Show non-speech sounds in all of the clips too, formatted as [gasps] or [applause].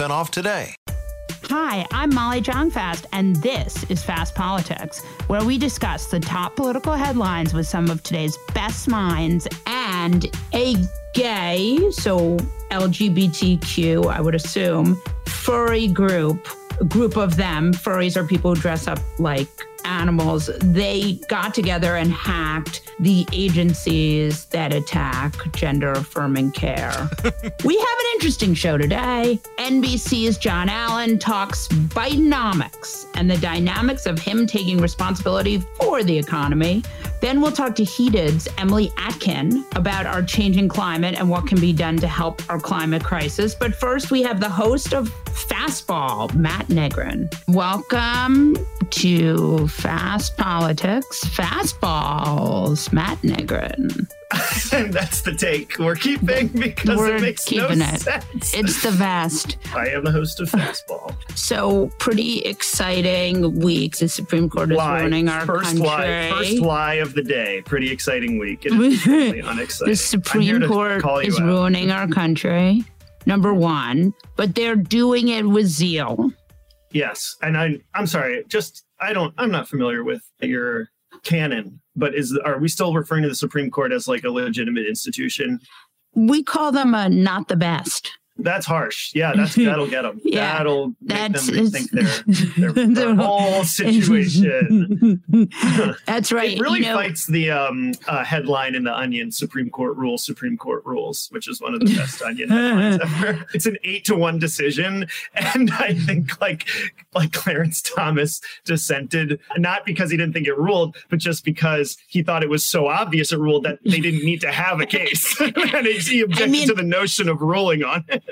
off today. Hi, I'm Molly Jong-Fast, and this is Fast Politics, where we discuss the top political headlines with some of today's best minds and a gay, so LGBTQ, I would assume, furry group. Group of them, furries are people who dress up like animals, they got together and hacked the agencies that attack gender affirming care. [laughs] we have an interesting show today. NBC's Jon Allen talks Bidenomics and the dynamics of him taking responsibility for the economy. Then we'll talk to Heated's Emily Atkin about our changing climate and what can be done to help our climate crisis. But first, we have the host of Fastball, Matt Negrin. Welcome to Fast Politics Fastballs, Matt Negrin. And [laughs] that's the take we're keeping because We're it makes keeping no it. sense. It's the vast. I am the host of Fastball. So pretty exciting week. The Supreme Court is lie. ruining our first country. lie, first lie of the day. Pretty exciting week. It is [laughs] really unexciting. the Supreme Court is out. ruining our country. Number one, but they're doing it with zeal. Yes, and I, I'm sorry. Just I don't. I'm not familiar with your canon. But is are we still referring to the Supreme Court as like a legitimate institution? We call them a not the best. That's harsh. Yeah, that's [laughs] that'll get them. Yeah, that'll make that's- them rethink [laughs] their, their, their whole [laughs] situation. That's right. It really you know, fights the um, uh, headline in the Onion: Supreme Court rules, Supreme Court rules, which is one of the best Onion headlines ever. It's an eight to one decision, and I think like like Clarence Thomas dissented not because he didn't think it ruled, but just because he thought it was so obvious it ruled that they didn't need to have a case, and he objected mean- to the notion of ruling on it.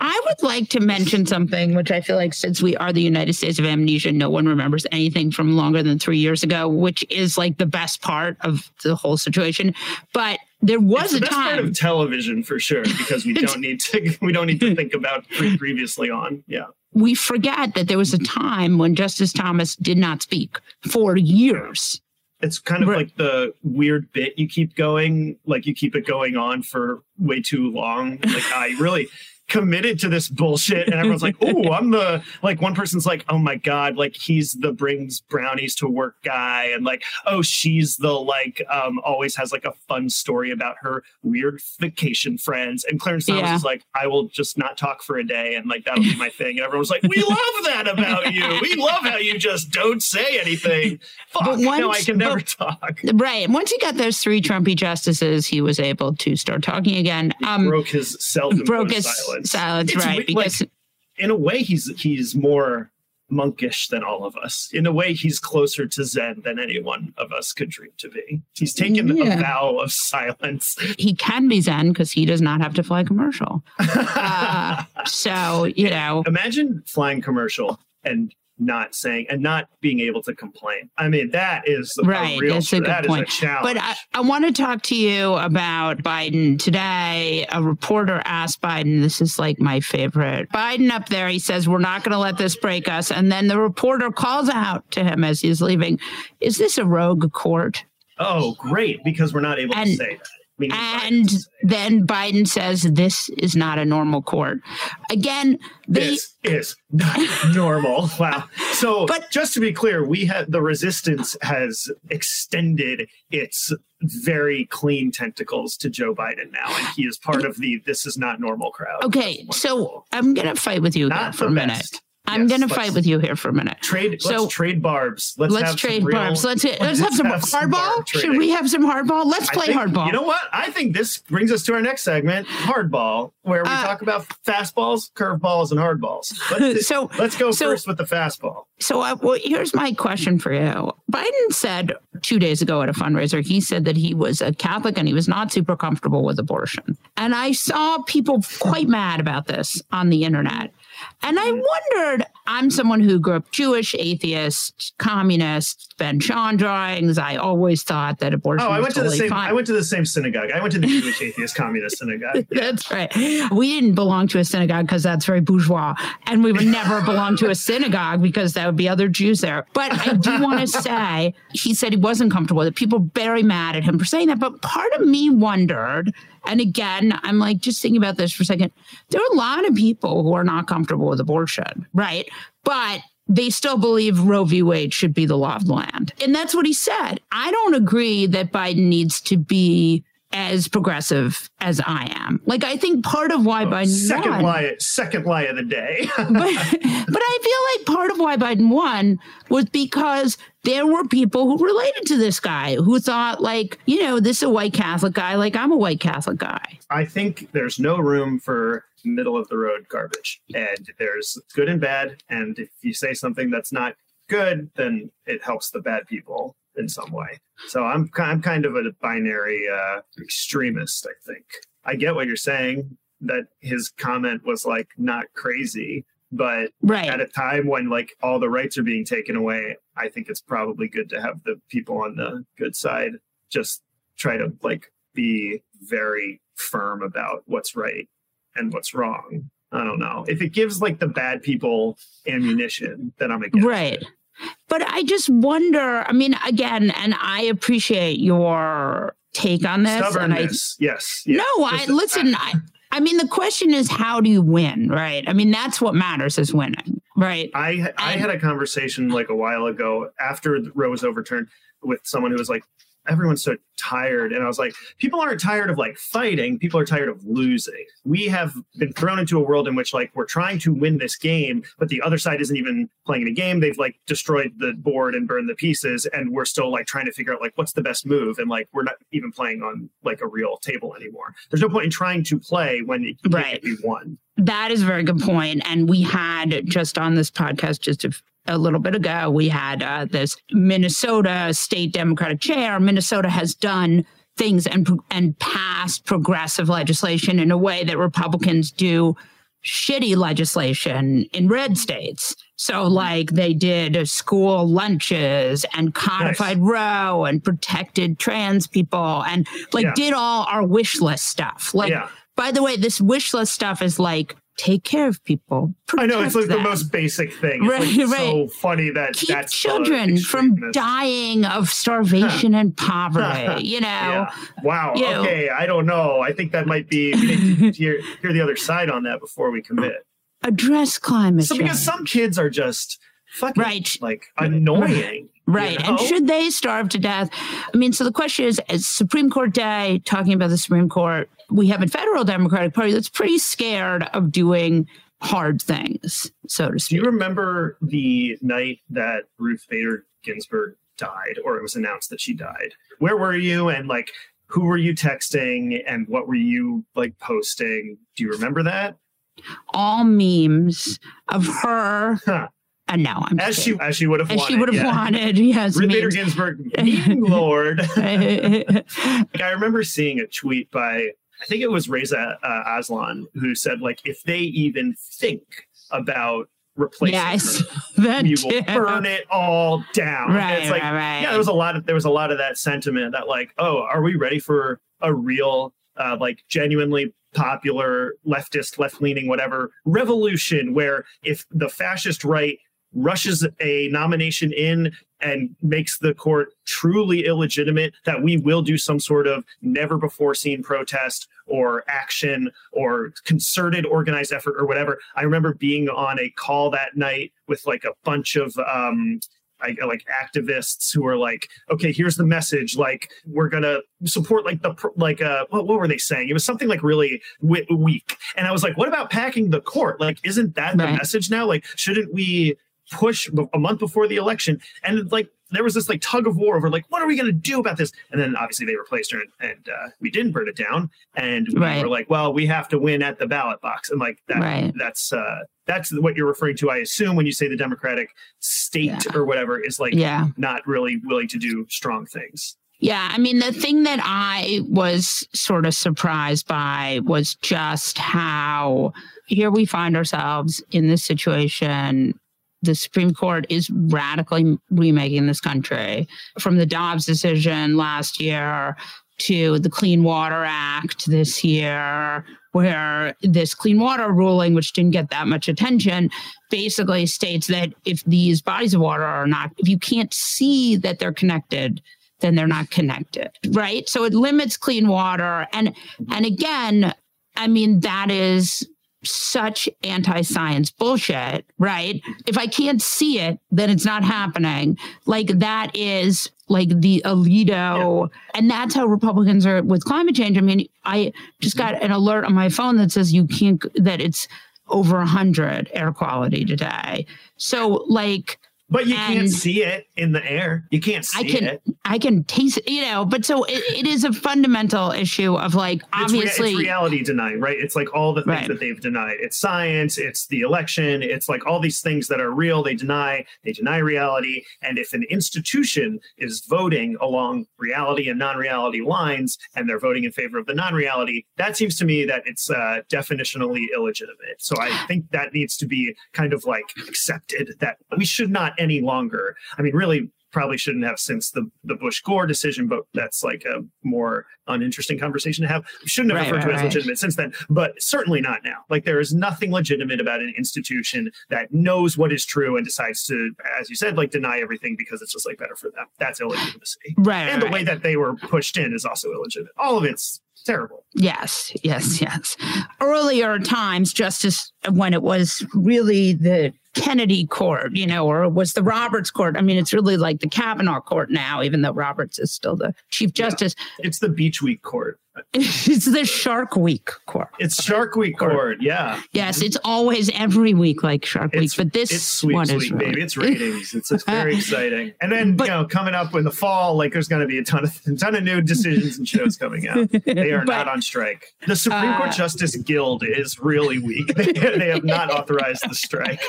I would like to mention something, which I feel like since we are the United States of amnesia, no one remembers anything from longer than three years ago, which is like the best part of the whole situation. But there was the a best part time. of television for sure because we [laughs] don't need to [laughs] we don't need to think about previously on. Yeah. we forget that there was a mm-hmm. time when Justice Thomas did not speak for years. it's kind of Right. like the weird bit you keep going like you keep it going on for way too long like i really committed to this bullshit and everyone's like oh i'm the like one person's like oh my god like he's the brings brownies to work guy and like oh she's the like um always has like a fun story about her weird vacation friends and clarence thomas Yeah. is like i will just not talk for a day and like that'll be my thing and everyone's like we [laughs] love that about you we love how you just don't say anything fuck But no i can never but- talk Right. Once he got those three Trumpy justices, he was able to start talking again. Um, broke his self-imposed broke his silence. Silence, It's right? Because like, in a way, he's he's more monkish than all of us. In a way, he's closer to Zen than any one of us could dream to be. He's taken Yeah. a vow of silence. He can be Zen because he does not have to fly commercial. [laughs] Uh, so, you know, Imagine flying commercial and not saying and not being able to complain. I mean, that is a Right, real that's a good that point. challenge. But I, I want to talk to you about Biden today. A reporter asked Biden, this is like my favorite. Biden up there, he says, We're not going to let this break us. And then the reporter calls out to him as he's leaving, Is this a rogue court? oh, great, because we're not able And- to say that. Need Biden And then Biden says, This is not a normal court. Again, they. this is not [laughs] normal. Wow. So, But- just to be clear, we have the resistance has extended its very clean tentacles to Joe Biden now, and he is part of the "this is not normal" crowd. Okay, so. I'm going to fight with you not for a minute. best. I'm Yes, going to fight with you here for a minute. Trade. So- let's trade barbs. Let's, Let's trade real- barbs. Let's let's have some hardball. barb Should we have some hardball? Let's play think- hardball. You know what? I think this brings us to our next segment, hardball, where we Uh, talk about fastballs, curveballs, and hardballs. Let's, [laughs] So- let's go so- first with the fastball. So uh, well, here's my question for you. Biden said two days ago at a fundraiser, he said that he was a Catholic and he was not super comfortable with abortion. And I saw people quite mad about this on the internet. And I mm-hmm. wondered, I'm someone who grew up Jewish, atheist, communist, Ben Shahn drawings. I always thought that abortion Oh, I was went to the totally same. fine. I went to the same synagogue. I went to the Jewish [laughs] atheist communist synagogue. [laughs] That's right. We didn't belong to a synagogue because that's very bourgeois. And we would never [laughs] belong to a synagogue because there would be other Jews there. But I do want to say, he said he wasn't comfortable with it. People were very mad at him for saying that. But part of me wondered, and again, I'm like just thinking about this for a second. There are a lot of people who are not comfortable with abortion, right? But they still believe Roe v. Wade should be the law of the land. And that's what he said. I don't agree that Biden needs to be as progressive as I am. Like, I think part of why oh, Biden Second won, lie. Second lie of the day. [laughs] but, but I feel like part of why Biden won was because there were people who related to this guy who thought, like, you know, this is a white Catholic guy, like I'm a white Catholic guy. I think there's no room for middle of the road garbage, and there's good and bad. And if you say something that's not good, then it helps the bad people in some way. So I'm I'm kind of a binary uh, extremist. I think I get what you're saying that his comment was like not crazy, but Right. at a time when like all the rights are being taken away, I think it's probably good to have the people on the good side just try to like be very firm about what's right and what's wrong. I don't know. If it gives like the bad people ammunition, then I'm against Right. it. But I just wonder, I mean, again, and I appreciate your take on this. And I, yes. yes. no, I listen, I, I mean, the question is, how do you win, right? I mean, that's what matters is winning, right? I I And- had a conversation like a while ago after Roe was overturned with someone who was like, everyone's so tired, and I was like, people aren't tired of like fighting, people are tired of losing. We have been thrown into a world in which like we're trying to win this game, but the other side isn't even playing the game. They've like destroyed the board and burned the pieces, and we're still like trying to figure out like what's the best move, and like we're not even playing on like a real table anymore. There's no point in trying to play when it can't Right. be won. That is a very good point. And we had just on this podcast just a, a little bit ago, we had uh, this Minnesota state Democratic chair. Minnesota has done things and and passed progressive legislation in a way that Republicans do shitty legislation in red states. So, like they did school lunches and codified Roe and protected trans people and like Yeah. did all our wish list stuff. Like, Yeah. By the way, this wish list stuff is like take care of people. I know it's like protect the most basic thing. It's Right, like so right. funny that keep that's children from dying of starvation and poverty. [laughs] You know, Yeah. Wow. you know. okay. I don't know. I think that might be. We need to [laughs] hear hear the other side on that before we commit. address climate So because some kids are just fucking Right. like annoying. Right. You And should they starve to death? I mean, so the question is, as Supreme Court Day, talking about the Supreme Court, we have a federal Democratic Party that's pretty scared of doing hard things, so to speak. Do you remember the night that Ruth Bader Ginsburg died, or it was announced that she died? Where were you, and like who were you texting, and what were you like posting? Do you remember that? all memes of her. Huh. Uh, no, I'm as she as she would have as wanted. she would have yeah. wanted. [laughs] Yes, Ruth Bader. Ginsburg, meme [laughs] lord. [laughs] Like, I remember seeing a tweet by I think it was Reza uh, Aslan who said like if they even think about replacing I her, saw that we too. will burn it all down. And Right, it's like right, right. yeah, there was a lot of there was a lot of that sentiment that like oh are we ready for a real uh, like genuinely popular leftist left leaning whatever revolution where if the fascist right rushes a nomination in and makes the court truly illegitimate that we will do some sort of never before seen protest or action or concerted organized effort or whatever i remember being on a call that night with like a bunch of um I, like activists who are like, okay, here's the message. Like, we're gonna support like the like uh what, what were they saying? It was something like really w- weak. And I was like, what about packing the court? Like, isn't that the message now? Like, shouldn't we push a month before the election? And like, there was this like tug of war over like, what are we gonna do about this? And then obviously they replaced her, and, and uh, we didn't burn it down. And we Right. were like, well, we have to win at the ballot box. And like that, Right. that's uh that's what you're referring to, I assume, when you say the Democratic state Yeah. or whatever is like Yeah. not really willing to do strong things. Yeah, I mean, the thing that I was sort of surprised by was just how here we find ourselves in this situation. The Supreme Court is radically remaking this country. From the Dobbs decision last year to the Clean Water Act this year, where this clean water ruling, which didn't get that much attention, basically states that if these bodies of water are not, if you can't see that they're connected, then they're not connected right? So it limits clean water. And and again i mean that is such anti-science bullshit right? If i can't see it then it's not happening. Like that is like the alito. And that's how republicans are with climate change. I mean i just got an alert on my phone that says you can't that it's over 100 air quality today. So like But you And- can't see it in the air. You can't see I can it. I can taste it, you know, but so it, it is a fundamental issue of like It's, obviously it's reality denied, right? It's like all the things Right. that they've denied. It's science, it's the election, it's like all these things that are real, they deny, they deny reality. And if an institution is voting along reality and non-reality lines and they're voting in favor of the non-reality, that seems to me that it's uh, definitionally illegitimate. So I [gasps] think that needs to be kind of like accepted that we should not any longer. I mean, really probably shouldn't have since the the Bush Gore decision, but that's like a more uninteresting conversation to have. We shouldn't have Right, referred to it right, as right. legitimate since then, but certainly not now. Like there is nothing legitimate about an institution that knows what is true and decides to, as you said, like deny everything because it's just like better for them. That's illegitimacy. right, And the way that they were pushed in is also illegitimate. All of it's terrible. Yes, yes, yes. Earlier times, Justice, when it was really the Kennedy court, you know, or was the Roberts court. I mean, it's really like the Kavanaugh court now, even though Roberts is still the Chief Justice. It's the Beach Week Court. [laughs] it's the Shark Week court. It's Shark Week Court. Yeah. Yes, it's always every week like Shark Week, but this it's sweet, one is sweet, really- baby. It's ratings. It's, it's very [laughs] exciting. And then But- you know, coming up in the fall, like there's going to be a ton of a [laughs] ton of new decisions and shows coming out. They are But- not on strike. The Supreme Court Uh, Justice Guild is really weak. They, they have not authorized the strike.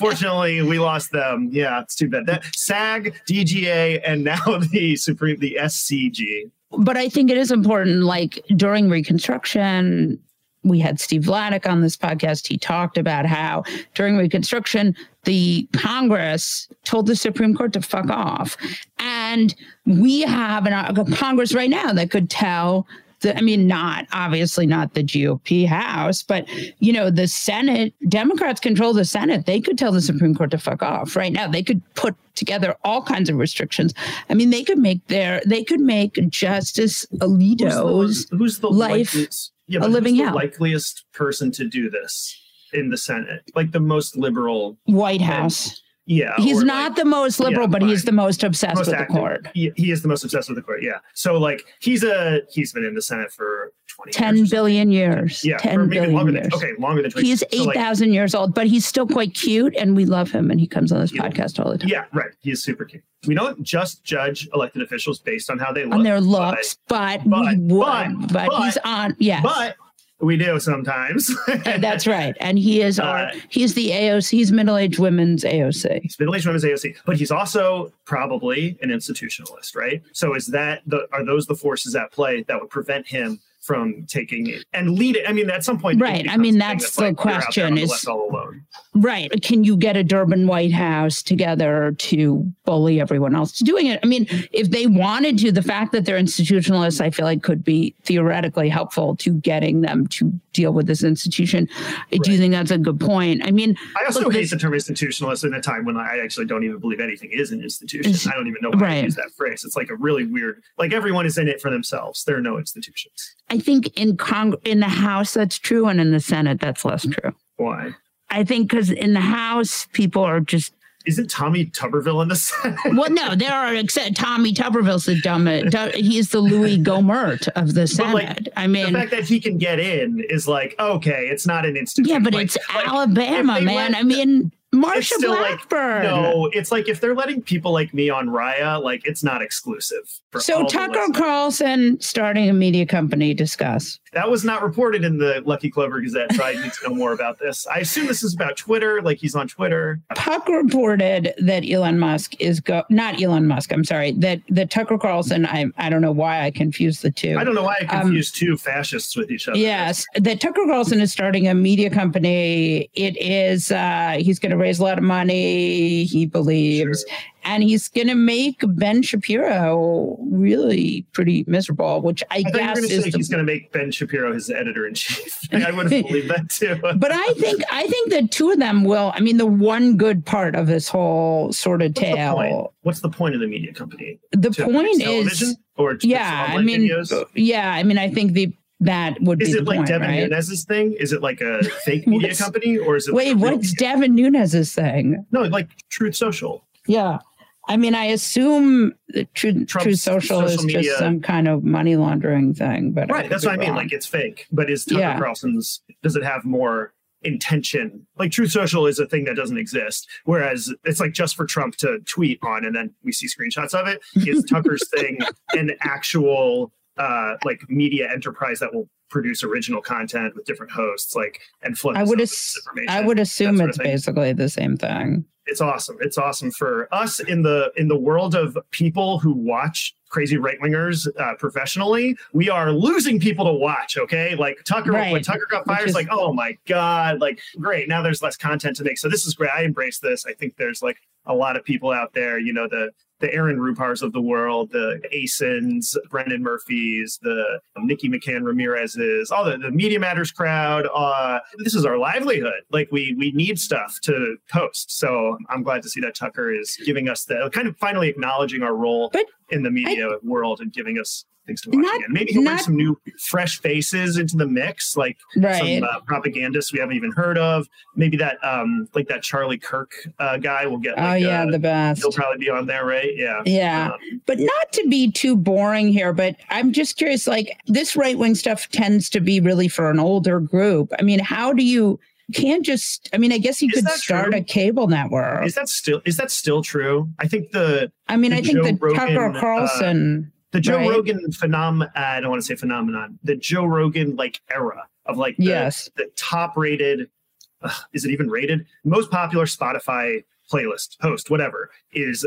Unfortunately, we lost them. Yeah, it's too bad. That SAG, DGA, and now [laughs] the Supreme, the SCG. but I think it is important. Like during Reconstruction, we had Steve Vladeck on this podcast. He talked about how during Reconstruction, the Congress told the Supreme Court to fuck off. And we have an, a Congress right now that could tell. The, I mean, not obviously not the GOP House, but you know, the Senate, Democrats control the Senate. They could tell the mm-hmm. Supreme Court to fuck off right now. They could put together all kinds of restrictions. I mean, they could make their, they could make Justice Alito's Who's the, who's the life likeliest, yeah, a living who's the hell. likeliest person to do this in the Senate? Like the most liberal Whitehouse. Yeah, He's not like, the most liberal, yeah, but he's the most obsessed most with active. the court. He, he is the most obsessed with the court. Yeah. So like he's a he's been in the Senate for twenty. years 10 something. billion years. Yeah, 10 or maybe billion longer years. than okay, longer than 20. He's So, like, 8,000 years old, but he's still quite cute and we love him and he comes on this Yeah. podcast all the time. yeah, right. He is super cute. We don't just judge elected officials based on how they look. on their looks, but, but- we would. but- But, but- he's on, yes. But We do sometimes. [laughs] That's right. And he is our Uh, he's the AOC, he's middle-aged women's AOC. He's middle-aged women's AOC, but he's also probably an institutionalist, right? So is that the are those the forces at play that would prevent him from taking it and lead it? I mean, at some point, Right. I mean, thing that's the like, you're out there question is- all alone. Right. Can you get a Durbin Whitehouse together to bully everyone else to doing it? I mean, if they wanted to, the fact that they're institutionalists, I feel like could be theoretically helpful to getting them to deal with this institution. I do think that's a good point. I mean, I also Look, hate this- the term institutionalist in a time when I actually don't even believe anything is an institution. I don't even know why I use that phrase. It's like a really weird, like everyone is in it for themselves. There are no institutions. I think in Cong- in the House that's true, and in the Senate that's less mm-hmm. true. Why? I think because in the House people are just Isn't Tommy Tuberville in the Senate? well, no, there are except Tommy Tuberville's the dumb. He's the Louis [laughs] Gohmert of the But, like, Senate. I mean the fact that he can get in is like, okay, it's not an institution. yeah, but Like- it's like, Alabama, man. let- I mean, Marsha still like Blackburn. no, it's like if they're letting people like me on Raya, like it's not exclusive. so Tucker. Carlson starting a media company. Discuss. That was not reported in the Lucky Clover Gazette, so I need to know more about this. I assume this is about Twitter, like he's on Twitter. Puck reported that Elon Musk is go not Elon Musk. I'm sorry that that Tucker Carlson. I I don't know why I confused the two. I don't know why I Um, confused two fascists with each other. Yes, that Tucker Carlson is starting a media company. It is uh he's going to raise a lot of money, he believes, and he's going to make Ben Shapiro really pretty miserable, which I, I thought you were guess is say the he's going to make Ben Shapiro his editor in chief. [laughs] I would have [laughs] believed that too. but I think I think the two of them will. I mean, the one good part of this whole sort of What's tale. point? What's the point of the media company? The To point is, or yeah. I mean, videos? yeah. I mean, I think the that would Is be Is it the like point, Devin right? Nunes's thing? Is it like a [laughs] fake media company, or is it Wait, like what's Devin Nunes's thing? no like Truth Social? Yeah. I mean, I assume that True, True Social is social just some kind of money laundering thing. But Right, that's what I mean. wrong. Like it's fake, but is Tucker Yeah. Carlson's? Does it have more intention? Like Truth Social is a thing that doesn't exist, whereas it's like just for Trump to tweet on, and then we see screenshots of it. Is [laughs] Tucker's thing an actual uh like media enterprise that will produce original content with different hosts, like and flood? I would ass- I would assume it's basically the same thing. It's awesome. It's awesome for us in the in the world of people who watch crazy right wingers uh, professionally. We are losing people to watch. Okay, like Tucker when Tucker got fired, it's is- like oh my god, like great. Now there's less content to make. So this is great. I embrace this. I think there's like a lot of people out there. You know the the Aaron Rupars of the world, the Asins, Brendan Murphys, the Nikki McCann Ramirez's, all the, the Media Matters crowd. Uh, this is our livelihood. Like we we need stuff to post. So I'm glad to see that Tucker is giving us the kind of finally acknowledging our role But in the media world and giving us things to watch Not- again. Maybe he'll bring some new fresh faces into the mix, like Right. some uh, propagandists we haven't even heard of. Maybe that um like that Charlie Kirk uh, guy will get. oh yeah, uh, the best. He'll probably be on there, right? Yeah. Yeah. Um, But not to be too boring here, but I'm just curious like this right wing stuff tends to be really for an older group. I mean, how do you can't just I mean, I guess you Is could start true? a cable network. is that still is that still true? I think the I mean, the I think Joe the Rogan, Tucker uh, Carlson the Joe Right. Rogan phenom I don't want to say phenomenon. The Joe Rogan like era of like the, Yes. the top rated uh, is it even rated most popular Spotify playlist host whatever is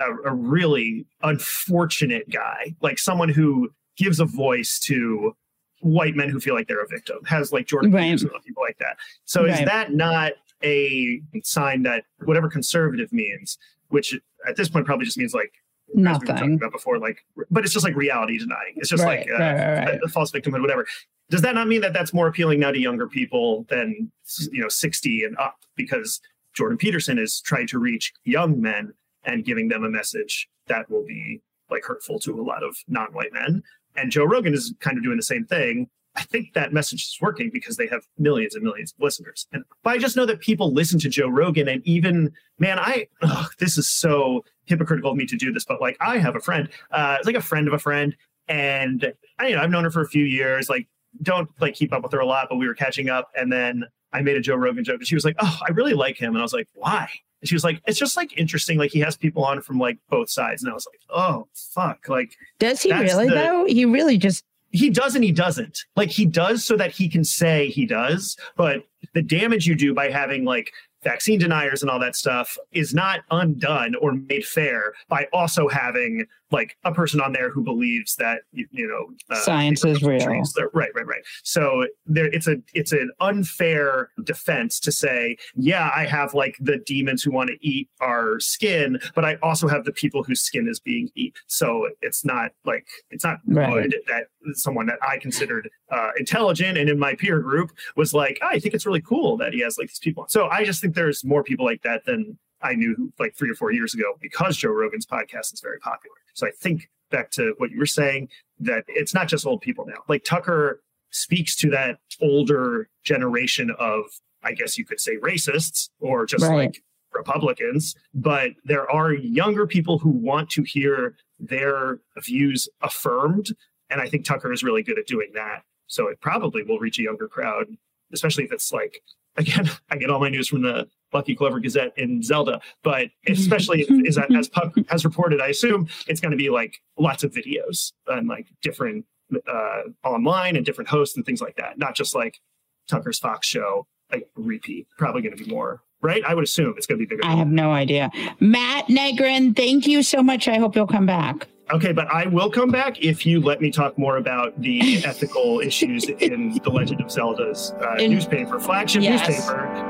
a, a really unfortunate guy like someone who gives a voice to white men who feel like they're a victim has like Jordan Right. Peterson and people like that so is that not a sign that whatever conservative means which at this point probably just means like as we talking nothing. about before, like, but it's just like reality denying. It's just Right, like uh, right, right, a- a false victimhood, whatever. Does that not mean that that's more appealing now to younger people than you know sixty and up? Because Jordan Peterson is trying to reach young men and giving them a message that will be like hurtful to a lot of non-white men. And Joe Rogan is kind of doing the same thing. I think that message is working because they have millions and millions of listeners. And but I just know that people listen to Joe Rogan and even man, I ugh, this is so hypocritical of me to do this, but like I have a friend, uh, it's like a friend of a friend, and I, you know I've known her for a few years. Like don't like keep up with her a lot, but we were catching up, and then I made a Joe Rogan joke, and she was like, "Oh, I really like him," and I was like, "Why?" And she was like, "It's just like interesting. Like he has people on from like both sides," and I was like, "Oh fuck!" Like Does he really the- though? He really just he does and he doesn't. Like he does so that he can say he does, but the damage you do by having like vaccine deniers and all that stuff is not undone or made fair by also having like a person on there who believes that you, you know uh, science is real. right right right. So there it's a it's an unfair defense to say yeah i have like the demons who want to eat our skin but i also have the people whose skin is being eaten so it's not like it's not right. good that someone that i considered uh, intelligent and in my peer group was like oh, i think it's really cool that he has like these people. So i just think there's more people like that than I knew like three or four years ago because Joe Rogan's podcast is very popular. So I think back to what you were saying that it's not just old people now. Like Tucker speaks to that older generation of, I guess you could say, racists or just right. like Republicans, but there are younger people who want to hear their views affirmed. And I think Tucker is really good at doing that. So it probably will reach a younger crowd, especially if it's like, [laughs] again, I get all my news from the Lucky Clover Gazette in Zelda, but [laughs] especially as, as Puck has reported, I assume it's going to be like lots of videos and like different uh, online and different hosts and things like that. Not just like Tucker's Fox show, like repeat. Probably going to be more, right? I would assume it's going to be bigger. I have no idea. Matt Negrin, thank you so much. I hope you'll come back. Okay, but I will come back if you let me talk more about the [laughs] ethical issues in The Legend of Zelda's uh, in, newspaper, flagship yes. newspaper.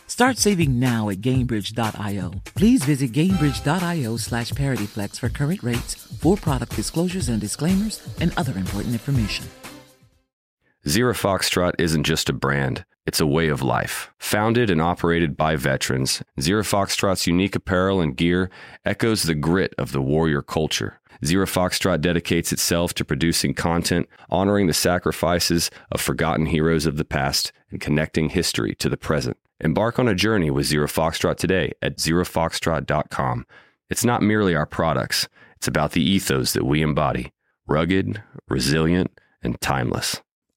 Start saving now at Gainbridge.io. Please visit Gainbridge.io slash ParityFlex for current rates, for product disclosures and disclaimers, and other important information. Zero Foxtrot isn't just a brand, it's a way of life. Founded and operated by veterans, Zero Foxtrot's unique apparel and gear echoes the grit of the warrior culture. Zero Foxtrot dedicates itself to producing content, honoring the sacrifices of forgotten heroes of the past, and connecting history to the present. Embark on a journey with Zero Foxtrot today at zerofoxtrot.com. It's not merely our products, it's about the ethos that we embody rugged, resilient, and timeless.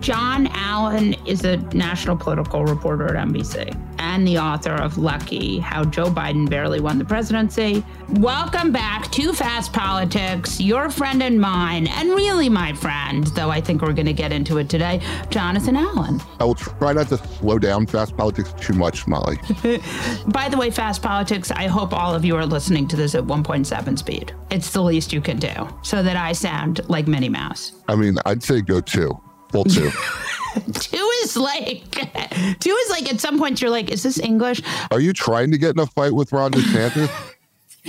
Jon Allen is a national political reporter at NBC. and the author of Lucky How Joe Biden Barely Won the Presidency. Welcome back to Fast Politics, your friend and mine, and really my friend, though I think we're going to get into it today, Jonathan Allen. I will try not to slow down Fast Politics too much, Molly. [laughs] By the way, Fast Politics, I hope all of you are listening to this at 1.7 speed. It's the least you can do so that I sound like Minnie Mouse. I mean, I'd say go two, full two. [laughs] two is like, [laughs] two is like at some points you're like, is this English? Are you trying to get in a fight with Ron DeSantis?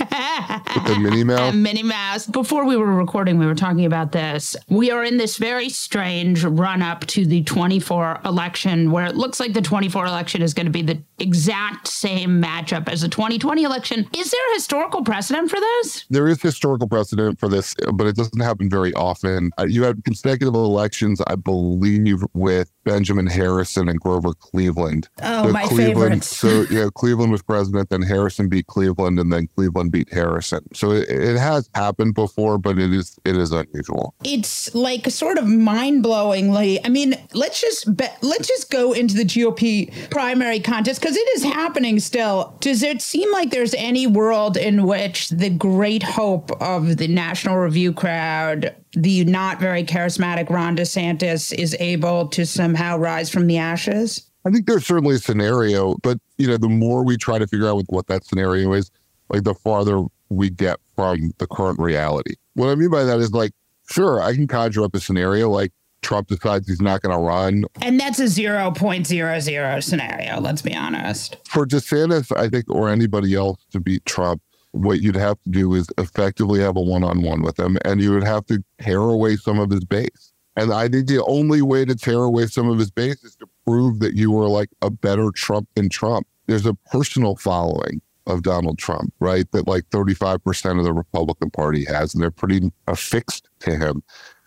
[laughs] with the Minnie Mouse. Minnie Mouse. Before we were recording, we were talking about this. We are in this very strange run up to the 24 election where it looks like the 24 election is going to be the exact same matchup as the 2020 election. Is there a historical precedent for this? There is historical precedent for this, but it doesn't happen very often. Uh, you have consecutive elections, I believe, with Benjamin Harrison and Grover Cleveland. Oh, so my Cleveland, favorites. So, [laughs] yeah, Cleveland was president, then Harrison beat Cleveland, and then Cleveland beat Harrison. So it, it has happened before, but it is it is unusual. It's like sort of mind blowingly. I mean, let's just be, let's just go into the GOP primary contest because it is happening still. Does it seem like there's any world in which the great hope of the National Review crowd the not very charismatic Ron DeSantis is able to somehow rise from the ashes? I think there's certainly a scenario, but you know, the more we try to figure out what that scenario is, like the farther we get from the current reality. What I mean by that is like, sure, I can conjure up a scenario like Trump decides he's not going to run. And that's a 0.00 scenario, let's be honest. For DeSantis, I think, or anybody else to beat Trump, what you'd have to do is effectively have a one on one with him, and you would have to tear away some of his base. And I think the only way to tear away some of his base is to prove that you were like a better Trump than Trump. There's a personal following of Donald Trump, right? That like 35% of the Republican Party has, and they're pretty affixed to him.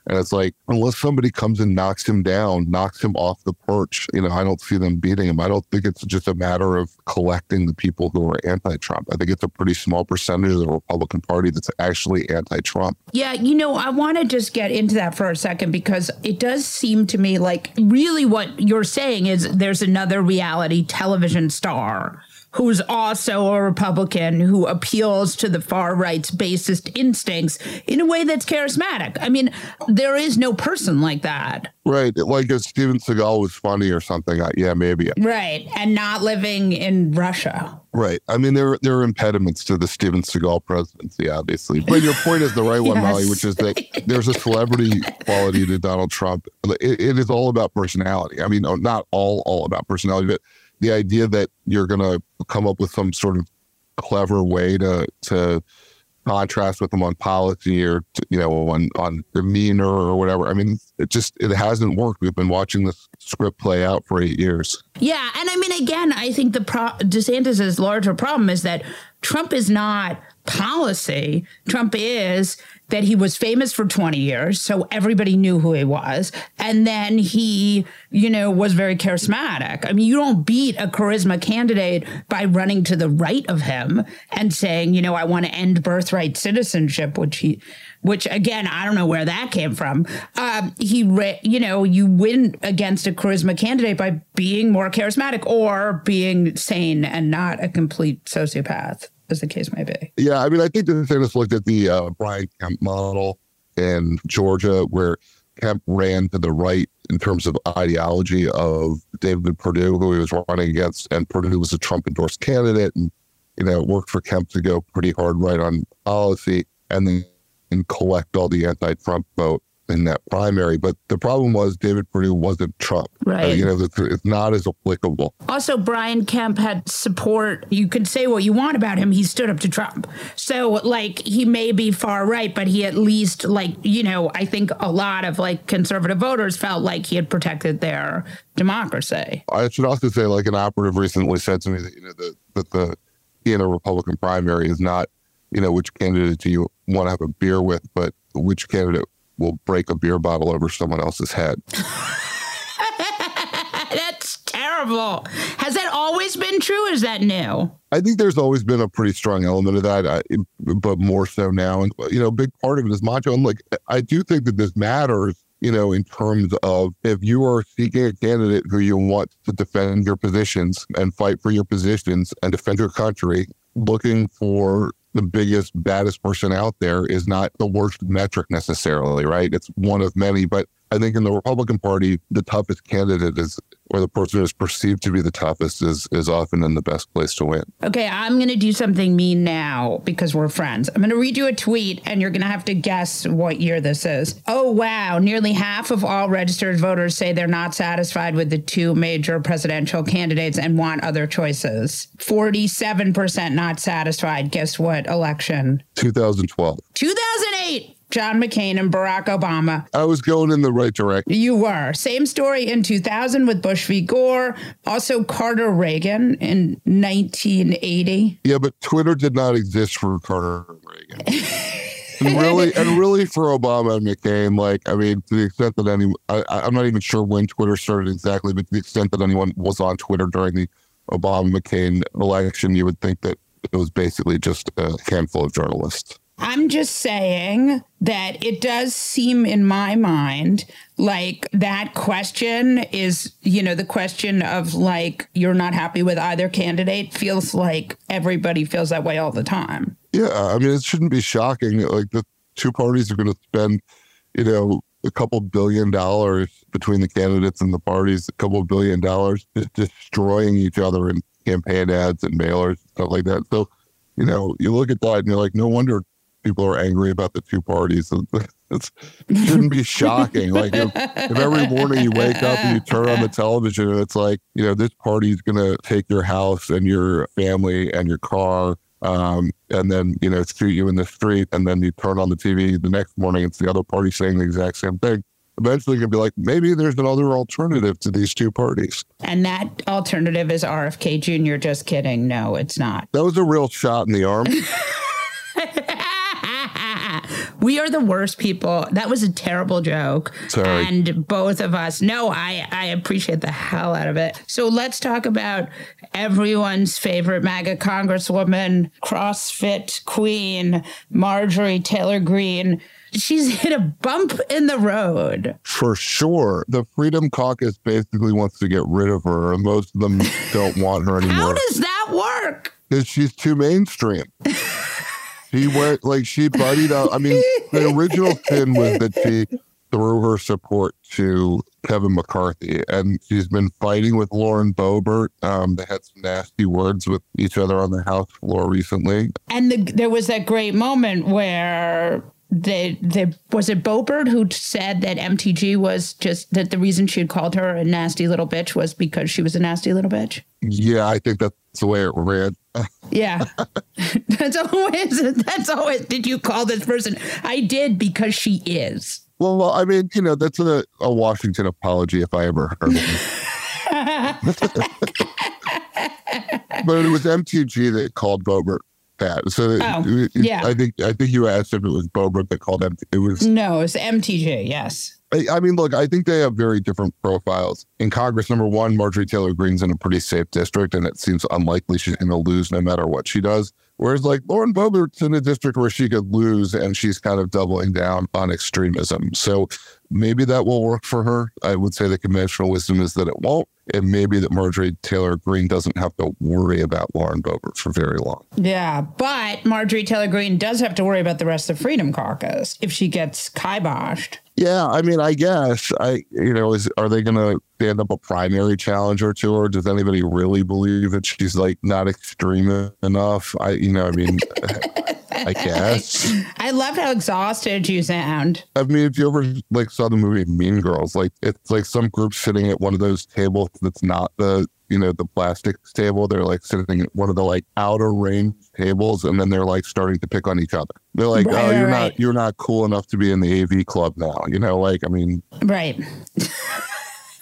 And it's like, unless somebody comes and knocks him down, knocks him off the perch, you know, I don't see them beating him. I don't think it's just a matter of collecting the people who are anti Trump. I think it's a pretty small percentage of the Republican Party that's actually anti Trump. Yeah, you know, I want to just get into that for a second because it does seem to me like really what you're saying is there's another reality television star who's also a Republican who appeals to the far right's basest instincts in a way that's charismatic. I mean, there is no person like that. Right. Like if Steven Seagal was funny or something, uh, yeah, maybe. Right. And not living in Russia. Right. I mean, there, there are impediments to the Steven Seagal presidency, obviously. But your point is the right one, yes. Molly, which is that [laughs] there's a celebrity quality to Donald Trump. It, it is all about personality. I mean, not all, all about personality, but the idea that you're going to come up with some sort of clever way to to contrast with them on policy or to, you know on on demeanor or whatever. I mean, it just it hasn't worked. We've been watching this script play out for eight years. Yeah, and I mean, again, I think the pro- DeSantis's larger problem is that Trump is not policy. Trump is that he was famous for 20 years, so everybody knew who he was. And then he, you know, was very charismatic. I mean, you don't beat a charisma candidate by running to the right of him and saying, you know, I want to end birthright citizenship, which he, which again, I don't know where that came from. Um, he, you know, you win against a charisma candidate by being more charismatic or being sane and not a complete sociopath as the case may be. Yeah, I mean, I think the DeSantis looked at the uh, Brian Kemp model in Georgia, where Kemp ran to the right in terms of ideology of David Perdue, who he was running against, and Perdue was a Trump endorsed candidate, and you know, it worked for Kemp to go pretty hard right on policy, and then and collect all the anti-Trump vote in that primary. But the problem was David Perdue wasn't Trump. Right. Uh, you know, it's, it's, not as applicable. Also, Brian Kemp had support. You could say what you want about him. He stood up to Trump. So, like, he may be far right, but he at least, like, you know, I think a lot of like conservative voters felt like he had protected their democracy. I should also say, like, an operative recently said to me that, you know, the, that the, in a Republican primary is not, you know, which candidate do you want to have a beer with, but which candidate will break a beer bottle over someone else's head. [laughs] That's terrible. Has that always been true? is that new? I think there's always been a pretty strong element of that, I, but more so now. And you know, a big part of it is macho. And like, I do think that this matters you know, in terms of if you are seeking a candidate who you want to defend your positions and fight for your positions and defend your country, looking for the biggest, baddest person out there is not the worst metric necessarily, right? It's one of many, but I think in the Republican Party, the toughest candidate is, or the person who is perceived to be the toughest, is is often in the best place to win. Okay, I'm going to do something mean now because we're friends. I'm going to read you a tweet, and you're going to have to guess what year this is. Oh wow! Nearly half of all registered voters say they're not satisfied with the two major presidential candidates and want other choices. Forty-seven percent not satisfied. Guess what? Election. 2012. 2008. John McCain and Barack Obama. I was going in the right direction. You were. Same story in 2000 with Bush v. Gore. Also Carter Reagan in 1980. Yeah, but Twitter did not exist for Carter Reagan. and really, and really for Obama and McCain, like I mean, to the extent that any, I, I'm not even sure when Twitter started exactly, but to the extent that anyone was on Twitter during the Obama McCain election, you would think that it was basically just a handful of journalists. I'm just saying that it does seem in my mind like that question is, you know, the question of like, you're not happy with either candidate feels like everybody feels that way all the time. Yeah. I mean, it shouldn't be shocking. Like the two parties are going to spend, you know, a couple billion dollars between the candidates and the parties, a couple billion dollars destroying each other in campaign ads and mailers, stuff like that. So, you know, you look at that and you're like, no wonder people are angry about the two parties. [laughs] It shouldn't be shocking. Like if, if, every morning you wake up and you turn on the [laughs] television and it's like, you know, this party is going to take your house and your family and your car. Um, and then, you know, shoot you in the street. And then you turn on the TV the next morning, it's the other party saying the exact same thing. Eventually, you're going to be like, maybe there's another alternative to these two parties. And that alternative is RFK Jr. Just kidding. No, it's not. That was a real shot in the arm. [laughs] we are the worst people. That was a terrible joke. Sorry. And both of us, no, I, I appreciate the hell out of it. So let's talk about everyone's favorite MAGA congresswoman, CrossFit queen, Marjorie Taylor Greene. She's hit a bump in the road. For sure. The Freedom Caucus basically wants to get rid of her, and most of them don't want her [laughs] anymore. How does that work? Because she's too mainstream. [laughs] She went like she buddied up. I mean, the original [laughs] sin was that she threw her support to Kevin McCarthy, and she's been fighting with Lauren Boebert. Um, they had some nasty words with each other on the House floor recently. And the, there was that great moment where the the was it Boebert who said that MTG was just that the reason she had called her a nasty little bitch was because she was a nasty little bitch. Yeah, I think that's the way it read. [laughs] yeah, [laughs] that's always that's always. Did you call this person? I did because she is. Well, well I mean, you know, that's a, a Washington apology if I ever heard one. [laughs] but it was MTG that called Boebert that. So oh, it, yeah, I think I think you asked if it was Boebert that called him. It was no, it's MTJ. Yes. I, I, mean, look, I think they have very different profiles. In Congress, number one, Marjorie Taylor Greene's in a pretty safe district, and it seems unlikely she's going to lose no matter what she does. Whereas, like Lauren Boebert's in a district where she could lose, and she's kind of doubling down on extremism. So maybe that will work for her. I would say the conventional wisdom is that it won't it may be that Marjorie Taylor Greene doesn't have to worry about Lauren Boebert for very long. Yeah, but Marjorie Taylor Greene does have to worry about the rest of Freedom Caucus if she gets kiboshed. Yeah, I mean, I guess I, you know, is are they going to stand up a primary challenger to her? Does anybody really believe that she's like not extreme enough? I, you know, I mean, [laughs] I guess. [laughs] I love how exhausted you sound. I mean, if you ever like saw the movie Mean Girls, like it's like some group sitting at one of those tables that's not the you know the plastics table. They're like sitting at one of the like outer range tables, and then they're like starting to pick on each other. They're like, right, "Oh, you're right. not you're not cool enough to be in the AV club now." You know, like I mean, right. [laughs]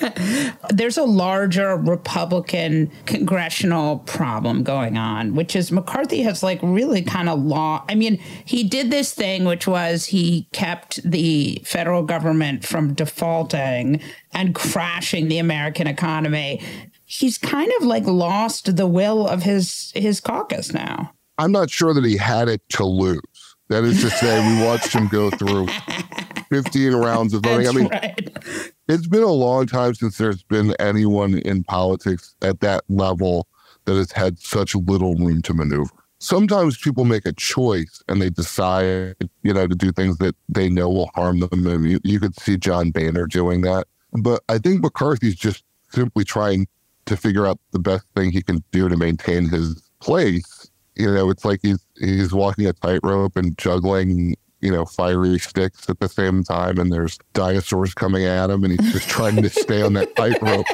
[laughs] There's a larger Republican congressional problem going on, which is McCarthy has like really kind of law. I mean, he did this thing, which was he kept the federal government from defaulting and crashing the American economy. He's kind of like lost the will of his his caucus now. I'm not sure that he had it to lose. That is to say, we watched him go through [laughs] 15 rounds of voting. I mean, right. It's been a long time since there's been anyone in politics at that level that has had such little room to maneuver. Sometimes people make a choice and they decide, you know, to do things that they know will harm them. And you, you could see John Boehner doing that. But I think McCarthy's just simply trying to figure out the best thing he can do to maintain his place. You know, it's like he's he's walking a tightrope and juggling, you know, fiery sticks at the same time, and there's dinosaurs coming at him, and he's just trying to stay on that tightrope.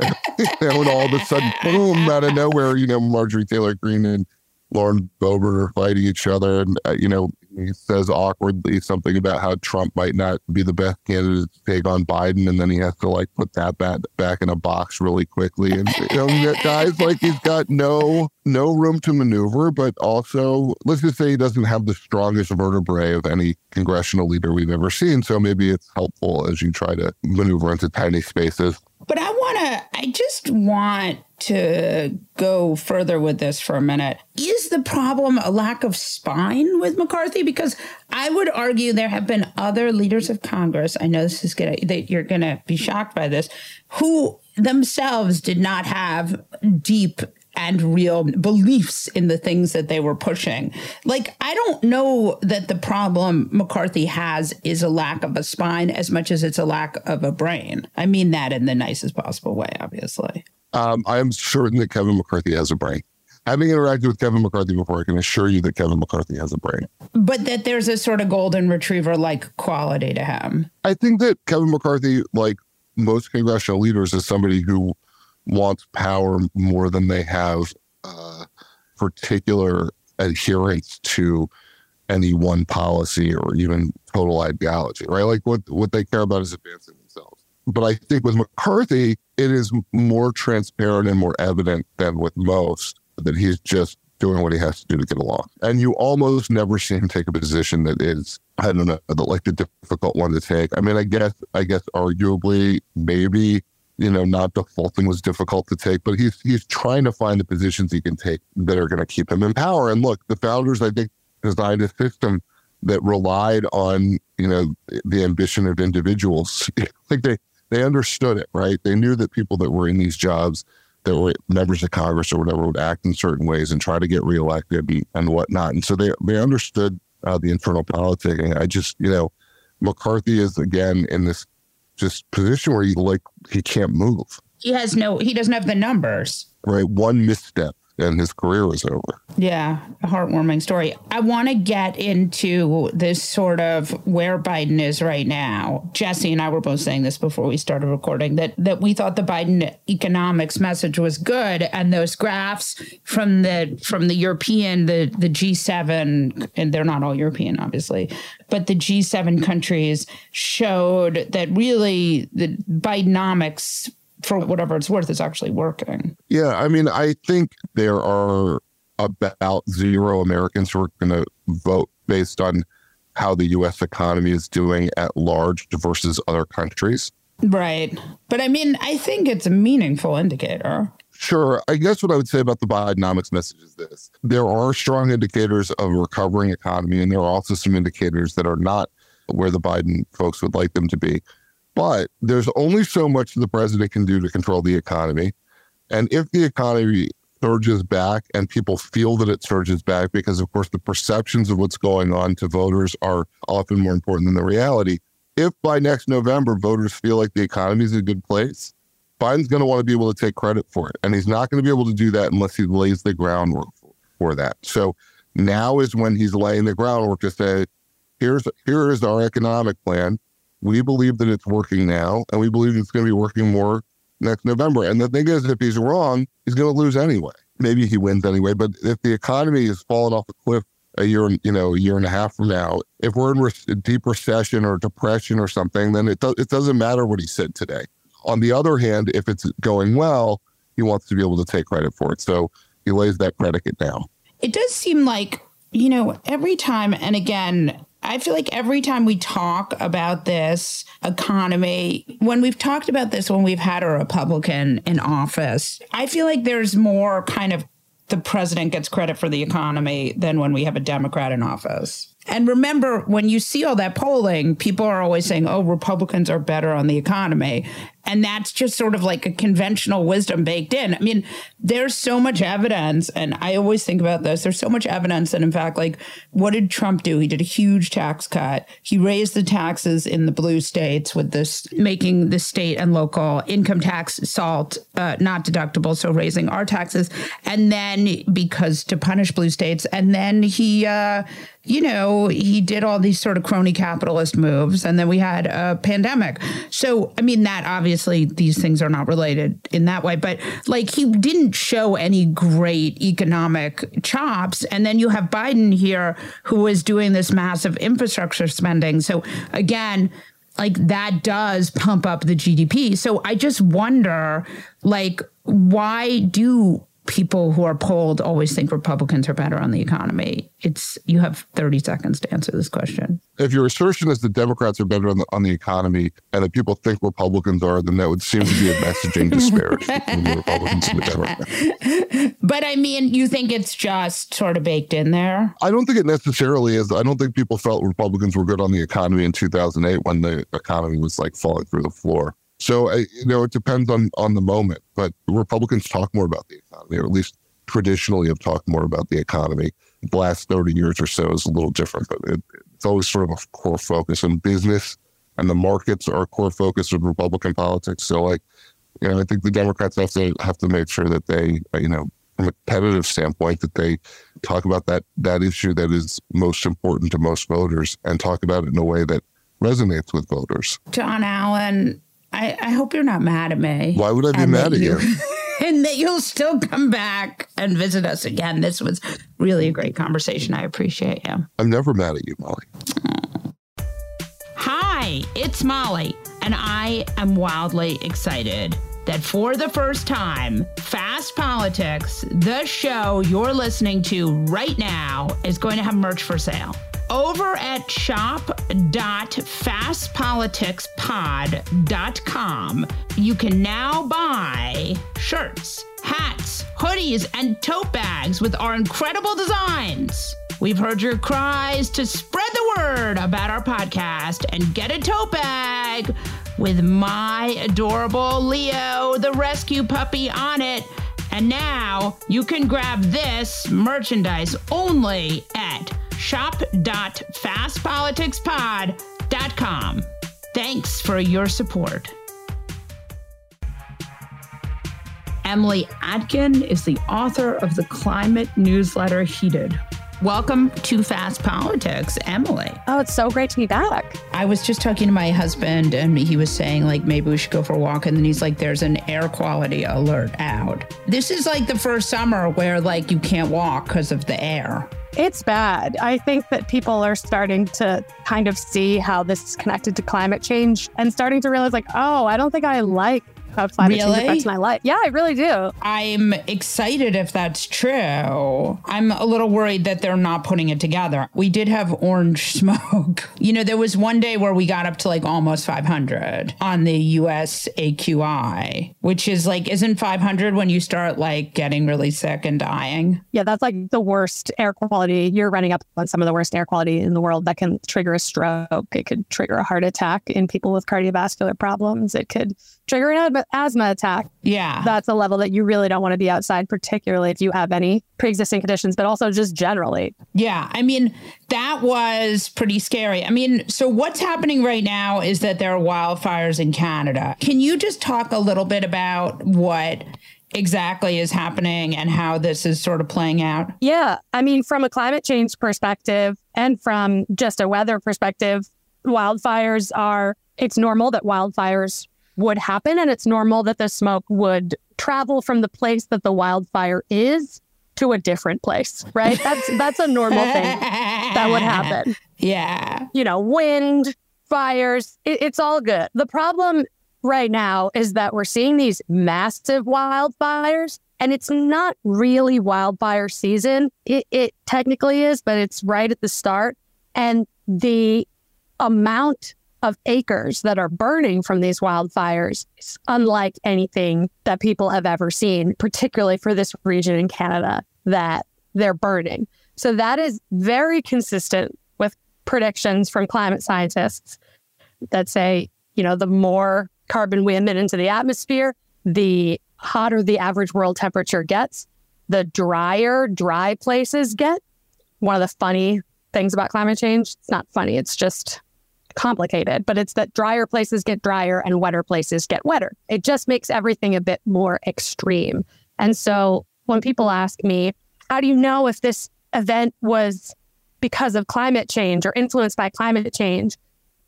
[laughs] you know, and all of a sudden, boom, out of nowhere, you know, Marjorie Taylor Greene and Lauren Boebert are fighting each other, and uh, you know, he says awkwardly something about how Trump might not be the best candidate to take on Biden, and then he has to like put that back back in a box really quickly. And you know, guys like he's got no no room to maneuver, but also let's just say he doesn't have the strongest vertebrae of any congressional leader we've ever seen. So maybe it's helpful as you try to maneuver into tiny spaces. But I want I just want to go further with this for a minute. Is the problem a lack of spine with McCarthy? Because I would argue there have been other leaders of Congress. I know this is to, that you're to be shocked by this, who themselves did not have deep and real beliefs in the things that they were pushing. Like, I don't know that the problem McCarthy has is a lack of a spine as much as it's a lack of a brain. I mean that in the nicest possible way, obviously. Um, I am certain that Kevin McCarthy has a brain. Having interacted with Kevin McCarthy before, I can assure you that Kevin McCarthy has a brain. But that there's a sort of golden retriever like quality to him. I think that Kevin McCarthy, like most congressional leaders, is somebody who wants power more than they have uh, particular adherence to any one policy or even total ideology, right? Like what what they care about is advancing themselves. But I think with McCarthy, it is more transparent and more evident than with most that he's just doing what he has to do to get along. And you almost never see him take a position that is, I don't know, like the difficult one to take. I mean, I guess, I guess arguably, maybe, you know, not defaulting was difficult to take, but he's he's trying to find the positions he can take that are going to keep him in power. And look, the founders, I think, designed a system that relied on, you know, the ambition of individuals. [laughs] like they they understood it, right? They knew that people that were in these jobs that were members of Congress or whatever would act in certain ways and try to get reelected and, and whatnot. And so they they understood uh, the internal politicking. I just, you know, McCarthy is again in this just position where he like he can't move. He has no. He doesn't have the numbers. Right, one misstep and his career was over. Yeah, a heartwarming story. I want to get into this sort of where Biden is right now. Jesse and I were both saying this before we started recording that that we thought the Biden economics message was good, and those graphs from the from the European, the the G7, and they're not all European, obviously, but the G7 countries showed that really the Bidenomics for whatever it's worth is actually working. Yeah, I mean, I think there are about zero Americans who are going to vote based on how the U.S. economy is doing at large versus other countries. Right. But I mean, I think it's a meaningful indicator. Sure. I guess what I would say about the Bidenomics message is this there are strong indicators of a recovering economy, and there are also some indicators that are not where the Biden folks would like them to be. But there's only so much the president can do to control the economy. And if the economy surges back and people feel that it surges back, because of course the perceptions of what's going on to voters are often more important than the reality. If by next November voters feel like the economy is a good place, Biden's going to want to be able to take credit for it. And he's not going to be able to do that unless he lays the groundwork for that. So now is when he's laying the groundwork to say, here's here is our economic plan. We believe that it's working now, and we believe it's going to be working more next November. And the thing is, if he's wrong, he's going to lose anyway. Maybe he wins anyway. But if the economy is falling off a cliff a year, you know, a year and a half from now, if we're in re- deep recession or depression or something, then it do- it doesn't matter what he said today. On the other hand, if it's going well, he wants to be able to take credit for it. So he lays that predicate down. It does seem like, you know, every time, and again, I feel like every time we talk about this economy, when we've talked about this, when we've had a Republican in office, I feel like there's more kind of the president gets credit for the economy than when we have a Democrat in office. And remember, when you see all that polling, people are always saying, oh, Republicans are better on the economy. And that's just sort of like a conventional wisdom baked in. I mean, there's so much evidence, and I always think about this. There's so much evidence that, in fact, like, what did Trump do? He did a huge tax cut. He raised the taxes in the blue states with this, making the state and local income tax SALT uh, not deductible, so raising our taxes. And then, because to punish blue states, and then he, uh, you know, he did all these sort of crony capitalist moves, and then we had a pandemic. So, I mean, that obviously these things are not related in that way, but like he didn't show any great economic chops. And then you have Biden here who is doing this massive infrastructure spending. So, again, like that does pump up the GDP. So I just wonder, like, why do people who are polled always think Republicans are better on the economy. It's you have 30 seconds to answer this question. If your assertion is that Democrats are better on the, on the economy and that people think Republicans are, then that would seem to be a messaging disparity between the Republicans and the Democrats. [laughs] But I mean, you think it's just sort of baked in there? I don't think it necessarily is. I don't think people felt Republicans were good on the economy in 2008 when the economy was like falling through the floor. So you know, it depends on on the moment. But Republicans talk more about the economy, or at least traditionally have talked more about the economy. The last thirty years or so is a little different, but it, it's always sort of a core focus in business, and the markets are a core focus of Republican politics. So, like, you know, I think the Democrats have to have to make sure that they, you know, from a competitive standpoint, that they talk about that that issue that is most important to most voters, and talk about it in a way that resonates with voters. Jon Allen, I, I hope you're not mad at me. Why would I be mad at you? [laughs] and that you'll still come back and visit us again. This was really a great conversation. I appreciate you. I'm never mad at you, Molly. Hi, it's Molly, and I am wildly excited that for the first time, Fast Politics, the show you're listening to right now, is going to have merch for sale over at shop.fastpoliticspod.com, you can now buy shirts, hats, hoodies, and tote bags with our incredible designs. We've heard your cries to spread the word about our podcast and get a tote bag with my adorable Leo, the rescue puppy, on it. And now you can grab this merchandise only at shop.fastpoliticspod.com. Thanks for your support. Emily Atkin is the author of the climate newsletter Heated. Welcome to Fast Politics, Emily. Oh, it's so great to be back. I was just talking to my husband, and he was saying, like, maybe we should go for a walk. And then he's like, there's an air quality alert out. This is like the first summer where, like, you can't walk because of the air. It's bad. I think that people are starting to kind of see how this is connected to climate change and starting to realize, like, oh, I don't think I like climate Really? change affects my life. Yeah, I really do. I'm excited if that's true. I'm a little worried that they're not putting it together. We did have orange [laughs] smoke. You know, there was one day where we got up to like almost 500 on the US AQI, which is like, isn't 500 when you start like getting really sick and dying? Yeah, that's like the worst air quality. You're running up on some of the worst air quality in the world that can trigger a stroke. It could trigger a heart attack in people with cardiovascular problems. It could trigger an asthma- asthma attack. Yeah. That's a level that you really don't want to be outside, particularly if you have any pre existing conditions, but also just generally. Yeah, I mean, that was pretty scary. I mean, so what's happening right now is that there are wildfires in Canada. Can you just talk a little bit about what exactly is happening and how this is sort of playing out? Yeah. I mean, from a climate change perspective and from just a weather perspective, wildfires are, it's normal that wildfires would happen and it's normal that the smoke would travel from the place that the wildfire is to a different place, right? That's that's a normal thing that would happen. [laughs] Yeah. You know, wind, fires, it, it's all good. The problem right now is that we're seeing these massive wildfires and it's not really wildfire season. It, it technically is, but it's right at the start. And the amount of acres that are burning from these wildfires is unlike anything that people have ever seen, particularly for this region in Canada that they're burning. So that is very consistent with predictions from climate scientists that say, you know, the more carbon we emit into the atmosphere, the hotter the average world temperature gets, the drier dry places get. One of the funny things about climate change, it's not funny, it's just complicated, but it's that drier places get drier and wetter places get wetter. It just makes everything a bit more extreme. And so when people ask me, how do you know if this event was because of climate change or influenced by climate change?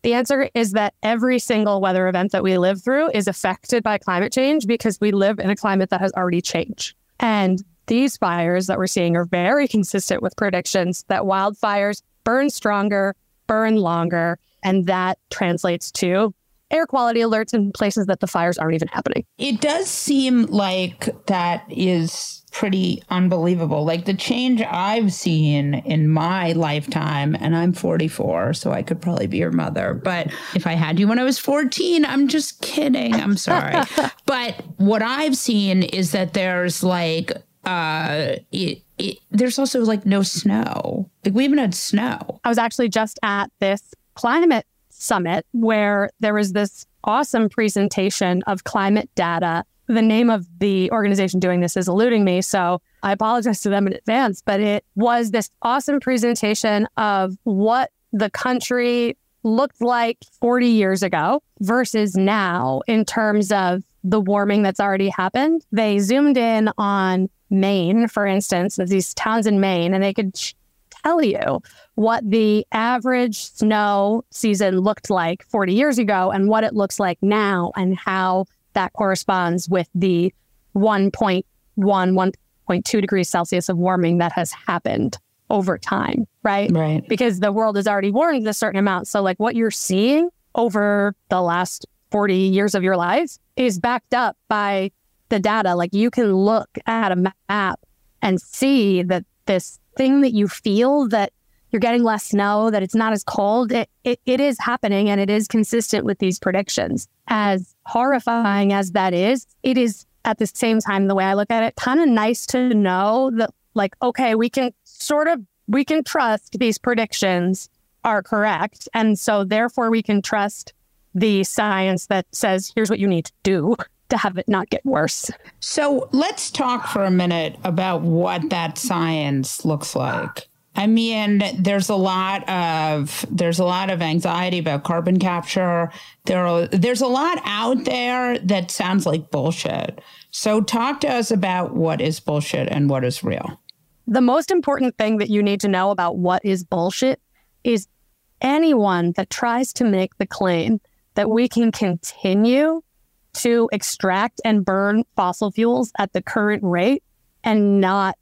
The answer is that every single weather event that we live through is affected by climate change because we live in a climate that has already changed. And these fires that we're seeing are very [laughs] consistent with predictions that wildfires burn stronger, burn longer, and that translates to air quality alerts in places that the fires aren't even happening. It does seem like that is pretty unbelievable. Like the change I've seen in my lifetime, and I'm 44, so I could probably be your mother. But if I had you when I was 14, I'm just kidding. I'm sorry. [laughs] but what I've seen is that there's like, uh, it, it, there's also like no snow. Like we haven't had snow. I was actually just at this climate summit where there was this awesome presentation of climate data the name of the organization doing this is eluding me. So I apologize to them in advance, but it was this awesome presentation of what the country looked like 40 years ago versus now in terms of the warming that's already happened. They zoomed in on Maine, for instance, these towns in Maine, and they could tell you what the average snow season looked like 40 years ago and what it looks like now and how that corresponds with the 1.1, 1.2 degrees Celsius of warming that has happened over time, right? Right. Because the world is already warmed a certain amount. So, like what you're seeing over the last 40 years of your life is backed up by the data. Like you can look at a map and see that this thing that you feel that you're getting less snow, that it's not as cold, it, it, it is happening and it is consistent with these predictions. As horrifying as that is, it is at the same time, the way I look at it, kind of nice to know that, like, okay, we can sort of, we can trust these predictions are correct. And so therefore we can trust the science that says, here's what you need to do [laughs] to have it not get worse. So let's talk for a minute about what that science looks like. I mean, there's a lot of there's a lot of anxiety about carbon capture. There are, there's a lot out there that sounds like bullshit. So talk to us about what is bullshit and what is real. The most important thing that you need to know about what is bullshit is anyone that tries to make the claim that we can continue to extract and burn fossil fuels at the current rate and not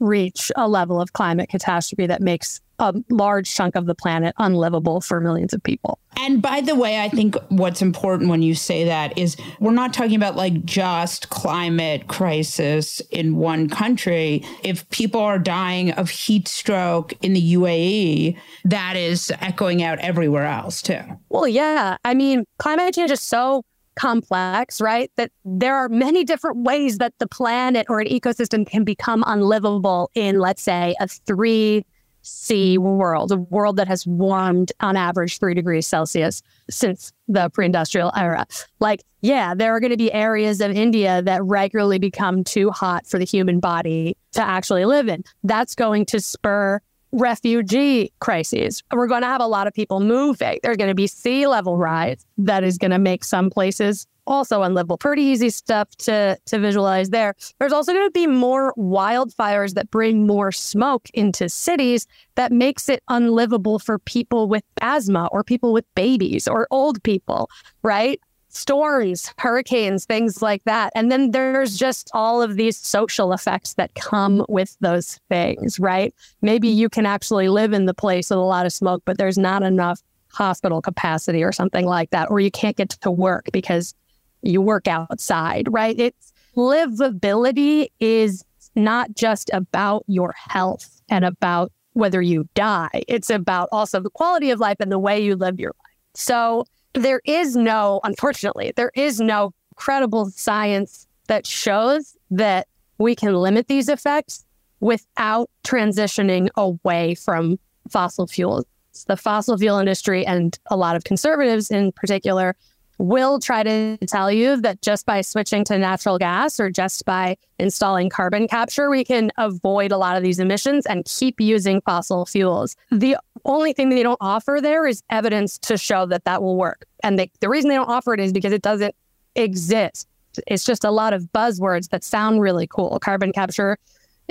reach a level of climate catastrophe that makes a large chunk of the planet unlivable for millions of people. And by the way, I think what's important when you say that is we're not talking about like just climate crisis in one country. If people are dying of heat stroke in the UAE, that is echoing out everywhere else too. Well, yeah. I mean, climate change is so complex, right? That there are many different ways that the planet or an ecosystem can become unlivable in, let's say, a three C world, a world that has warmed on average three degrees Celsius since the pre industrial era. Like, yeah, there are going to be areas of India that regularly become too hot for the human body to actually live in. That's going to spur refugee crises. We're going to have a lot of people moving. There's going to be sea level rise that is going to make some places also unlivable. Pretty easy stuff to to visualize there. There's also going to be more wildfires that bring more smoke into cities that makes it unlivable for people with asthma or people with babies or old people, right? Storms, hurricanes, things like that. And then there's just all of these social effects that come with those things, right? Maybe you can actually live in the place with a lot of smoke, but there's not enough hospital capacity or something like that, or you can't get to work because you work outside, right? It's livability is not just about your health and about whether you die. It's about also the quality of life and the way you live your life. So there is no, unfortunately, there is no credible science that shows that we can limit these effects without transitioning away from fossil fuels. the fossil fuel industry and a lot of conservatives in particular will try to tell you that just by switching to natural gas or just by installing carbon capture, we can avoid a lot of these emissions and keep using fossil fuels. The only thing they don't offer there is evidence to show that that will work. And they, the reason they don't offer it is because it doesn't exist. It's just a lot of buzzwords that sound really cool. Carbon capture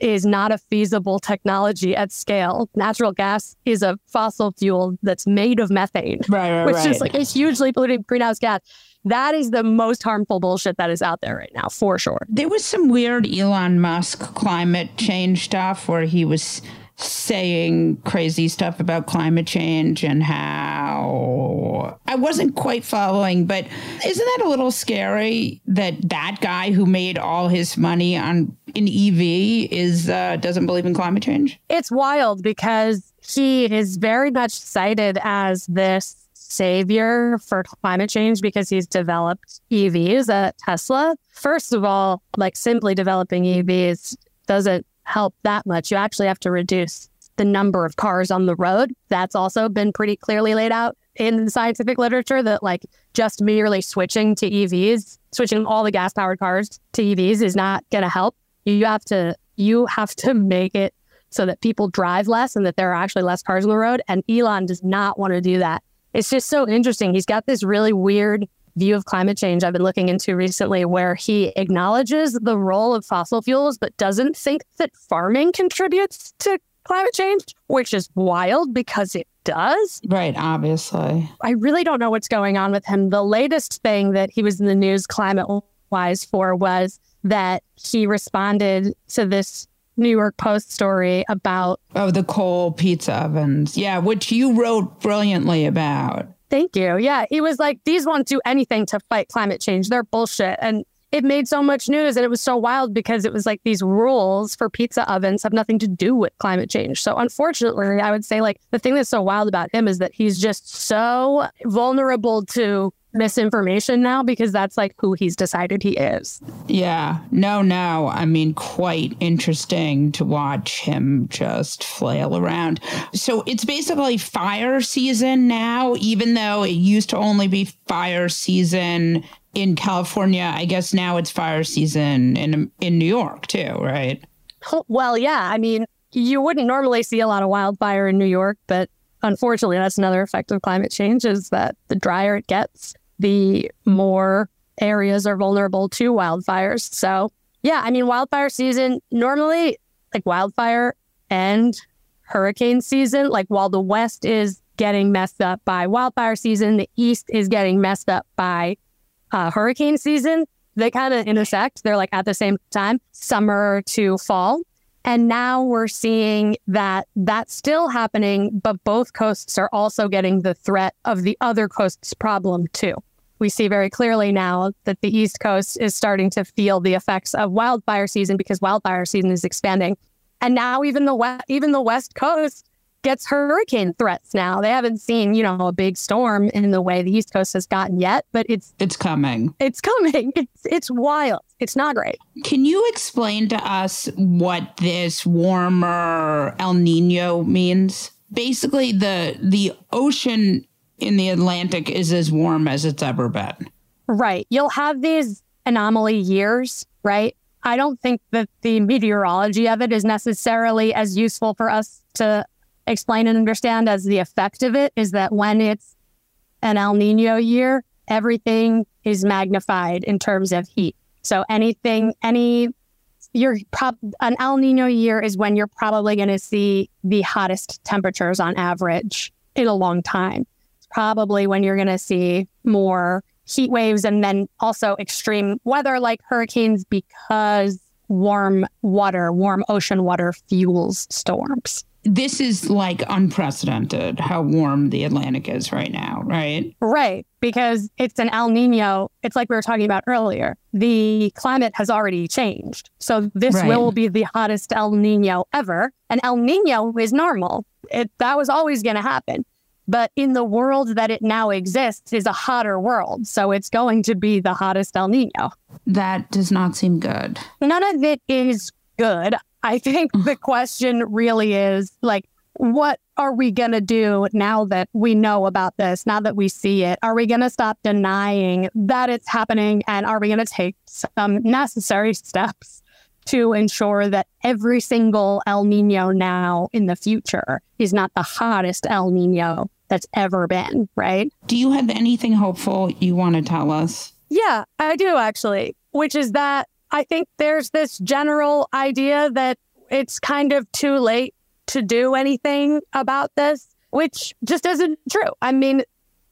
is not a feasible technology at scale. Natural gas is a fossil fuel that's made of methane, right, right, which right. is like a hugely polluting greenhouse gas. That is the most harmful bullshit that is out there right now, for sure. There was some weird Elon Musk climate change stuff where he was saying crazy stuff about climate change and how I wasn't quite following, but isn't that a little scary that that guy who made all his money on an EV is uh, doesn't believe in climate change? It's wild because he is very much cited as this savior for climate change because he's developed EVs at Tesla. First of all, like simply developing EVs doesn't help that much. You actually have to reduce the number of cars on the road. That's also been pretty clearly laid out in scientific literature that like just merely switching to EVs, switching all the gas powered cars to EVs is not going to help. You have to you have to make it so that people drive less and that there are actually less cars on the road and Elon does not want to do that. It's just so interesting. He's got this really weird view of climate change I've been looking into recently where he acknowledges the role of fossil fuels, but doesn't think that farming contributes to climate change, which is wild because it does. Right, obviously. I really don't know what's going on with him. The latest thing that he was in the news climate wise for was that he responded to this New York Post story about oh the coal pizza ovens. Yeah, which you wrote brilliantly about. Thank you. Yeah, he was like, these won't do anything to fight climate change. They're bullshit. And it made so much news and it was so wild because it was like these rules for pizza ovens have nothing to do with climate change. So unfortunately, I would say like the thing that's so wild about him is that he's just so vulnerable to misinformation now because that's like who he's decided he is. Yeah. No, no. I mean, quite interesting to watch him just flail around. So it's basically fire season now, even though it used to only be fire season in California. I guess now it's fire season in in New York too, right? Oh, well, yeah. I mean, you wouldn't normally see a lot of wildfire in New York, but unfortunately, that's another effect of climate change is that the drier it gets, the more areas are vulnerable to wildfires. So, yeah, I mean, wildfire season normally, like wildfire and hurricane season, like while the West is getting messed up by wildfire season, the East is getting messed up by uh, hurricane season. They kind of intersect. They're like at the same time, summer to fall. And now we're seeing that that's still happening, but both coasts are also getting the threat of the other coast's problem too. We see very clearly now that the East Coast is starting to feel the effects of wildfire season because wildfire season is expanding. And now even the west, even the West Coast gets hurricane threats now. They haven't seen, you know, a big storm in the way the East Coast has gotten yet, but it's it's coming. It's coming. [laughs] It's it's wild. It's not great. Can you explain to us what this warmer El Nino means? Basically the the ocean in the Atlantic is as warm as it's ever been. Right. You'll have these anomaly years, right? I don't think that the meteorology of it is necessarily as useful for us to explain and understand as the effect of it is that when it's an El Nino year, everything is magnified in terms of heat. So anything, any, you're prob- an El Nino year is when you're probably going to see the hottest temperatures on average in a long time. It's probably when you're going to see more heat waves and then also extreme weather like hurricanes because warm water, warm ocean water fuels storms this is like unprecedented how warm the Atlantic is right now, right? Right. Because it's an El Nino. It's like we were talking about earlier. The climate has already changed. So this right. will be the hottest El Nino ever. And El Nino is normal. It, that was always going to happen. But in the world that it now exists is a hotter world. So it's going to be the hottest El Nino. That does not seem good. None of it is good. I think the question really is like, what are we going to do now that we know about this, now that we see it? Are we going to stop denying that it's happening? And are we going to take some necessary steps to ensure that every single El Nino now in the future is not the hottest El Nino that's ever been, right? Do you have anything hopeful you want to tell us? Yeah, I do actually, which is that I think there's this general idea that it's kind of too late to do anything about this, which just isn't true. I mean,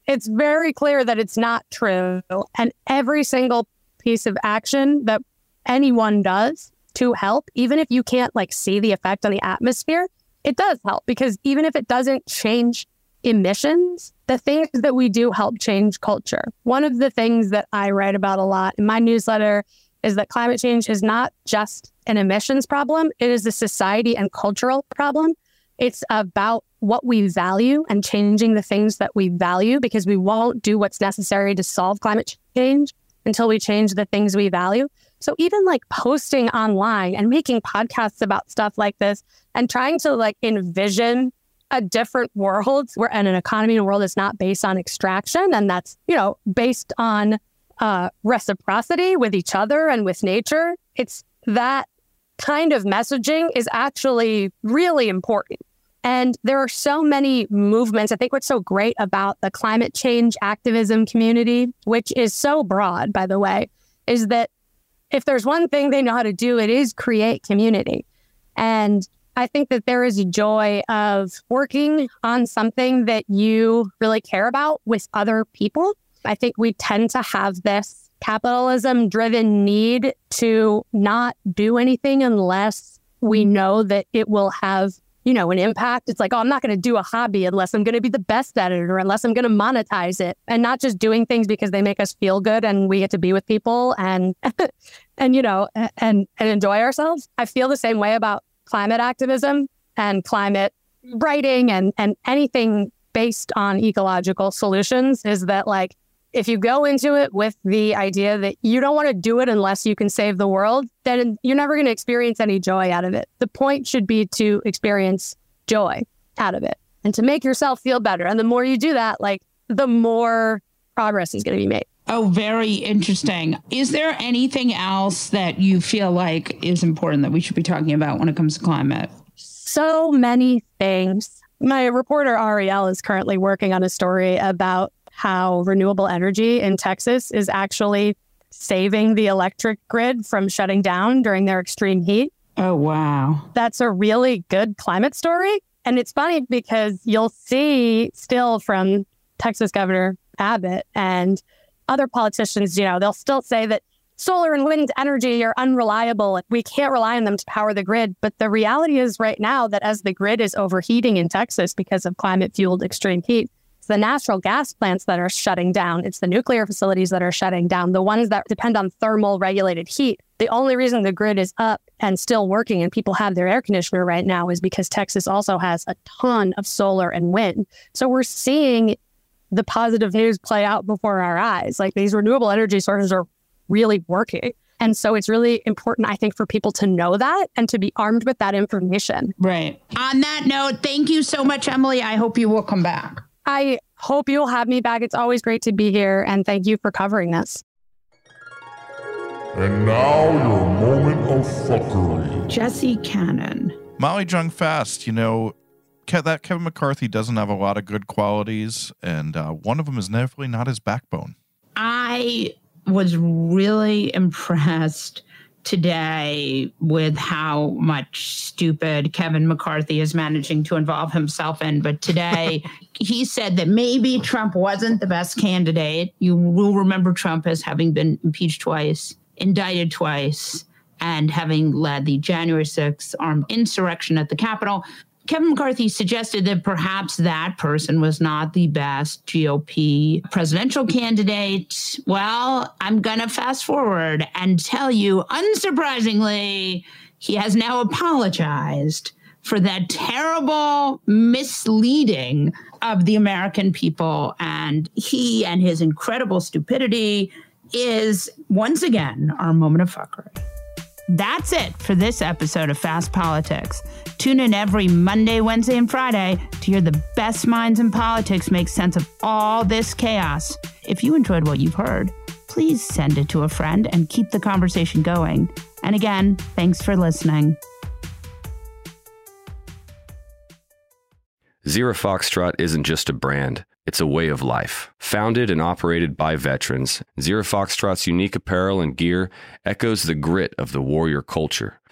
it's very clear that it's not true. And every single piece of action that anyone does to help, even if you can't like see the effect on the atmosphere, it does help because even if it doesn't change emissions, the things that we do help change culture. One of the things that I write about a lot in my newsletter is that climate change is not just an emissions problem, it is a society and cultural problem. It's about what we value and changing the things that we value because we won't do what's necessary to solve climate change until we change the things we value. So even like posting online and making podcasts about stuff like this and trying to like envision a different world where and an economy and world that's not based on extraction and that's, you know, based on uh, reciprocity with each other and with nature. It's that kind of messaging is actually really important. And there are so many movements. I think what's so great about the climate change activism community, which is so broad, by the way, is that if there's one thing they know how to do, it is create community. And I think that there is a joy of working on something that you really care about with other people I think we tend to have this capitalism driven need to not do anything unless we mm-hmm. know that it will have you know an impact. It's like oh i'm not going to do a hobby unless i'm going to be the best at it or unless i'm going to monetize it. And not just doing things because they make us feel good and we get to be with people and [laughs] and you know and and enjoy ourselves. I feel the same way about climate activism and climate writing and and anything based on ecological solutions is that like if you go into it with the idea that you don't want to do it unless you can save the world, then you're never going to experience any joy out of it. The point should be to experience joy out of it and to make yourself feel better. And the more you do that, like the more progress is going to be made. Oh, very interesting. Is there anything else that you feel like is important that we should be talking about when it comes to climate? So many things. My reporter Ariel is currently working on a story about how renewable energy in Texas is actually saving the electric grid from shutting down during their extreme heat. Oh, wow. That's a really good climate story. And it's funny because you'll see still from Texas Governor Abbott and other politicians, you know, they'll still say that solar and wind energy are unreliable. We can't rely on them to power the grid. But the reality is right now that as the grid is overheating in Texas because of climate fueled extreme heat, the natural gas plants that are shutting down. It's the nuclear facilities that are shutting down, the ones that depend on thermal regulated heat. The only reason the grid is up and still working and people have their air conditioner right now is because Texas also has a ton of solar and wind. So we're seeing the positive news play out before our eyes. Like these renewable energy sources are really working. And so it's really important, I think, for people to know that and to be armed with that information. Right. On that note, thank you so much, Emily. I hope you will come back. I hope you'll have me back. It's always great to be here, and thank you for covering this. And now your moment of fuckery. Jesse Cannon. Molly Jong-Fast, you know, that Kevin McCarthy doesn't have a lot of good qualities, and uh, one of them is definitely not his backbone. I was really impressed today with how much stupid Kevin McCarthy is managing to involve himself in. But today, [laughs] he said that maybe Trump wasn't the best candidate. You will remember Trump as having been impeached twice, indicted twice, and having led the January 6th armed insurrection at the Capitol. Kevin McCarthy suggested that perhaps that person was not the best GOP presidential candidate. Well, I'm going to fast forward and tell you, unsurprisingly, he has now apologized for that terrible misleading of the American people. And he and his incredible stupidity is once again our moment of fuckery. That's it for this episode of Fast Politics. Tune in every Monday, Wednesday, and Friday to hear the best minds in politics make sense of all this chaos. If you enjoyed what you've heard, please send it to a friend and keep the conversation going. And again, thanks for listening. Zero Foxtrot isn't just a brand, it's a way of life. Founded and operated by veterans, Zero Foxtrot's unique apparel and gear echoes the grit of the warrior culture.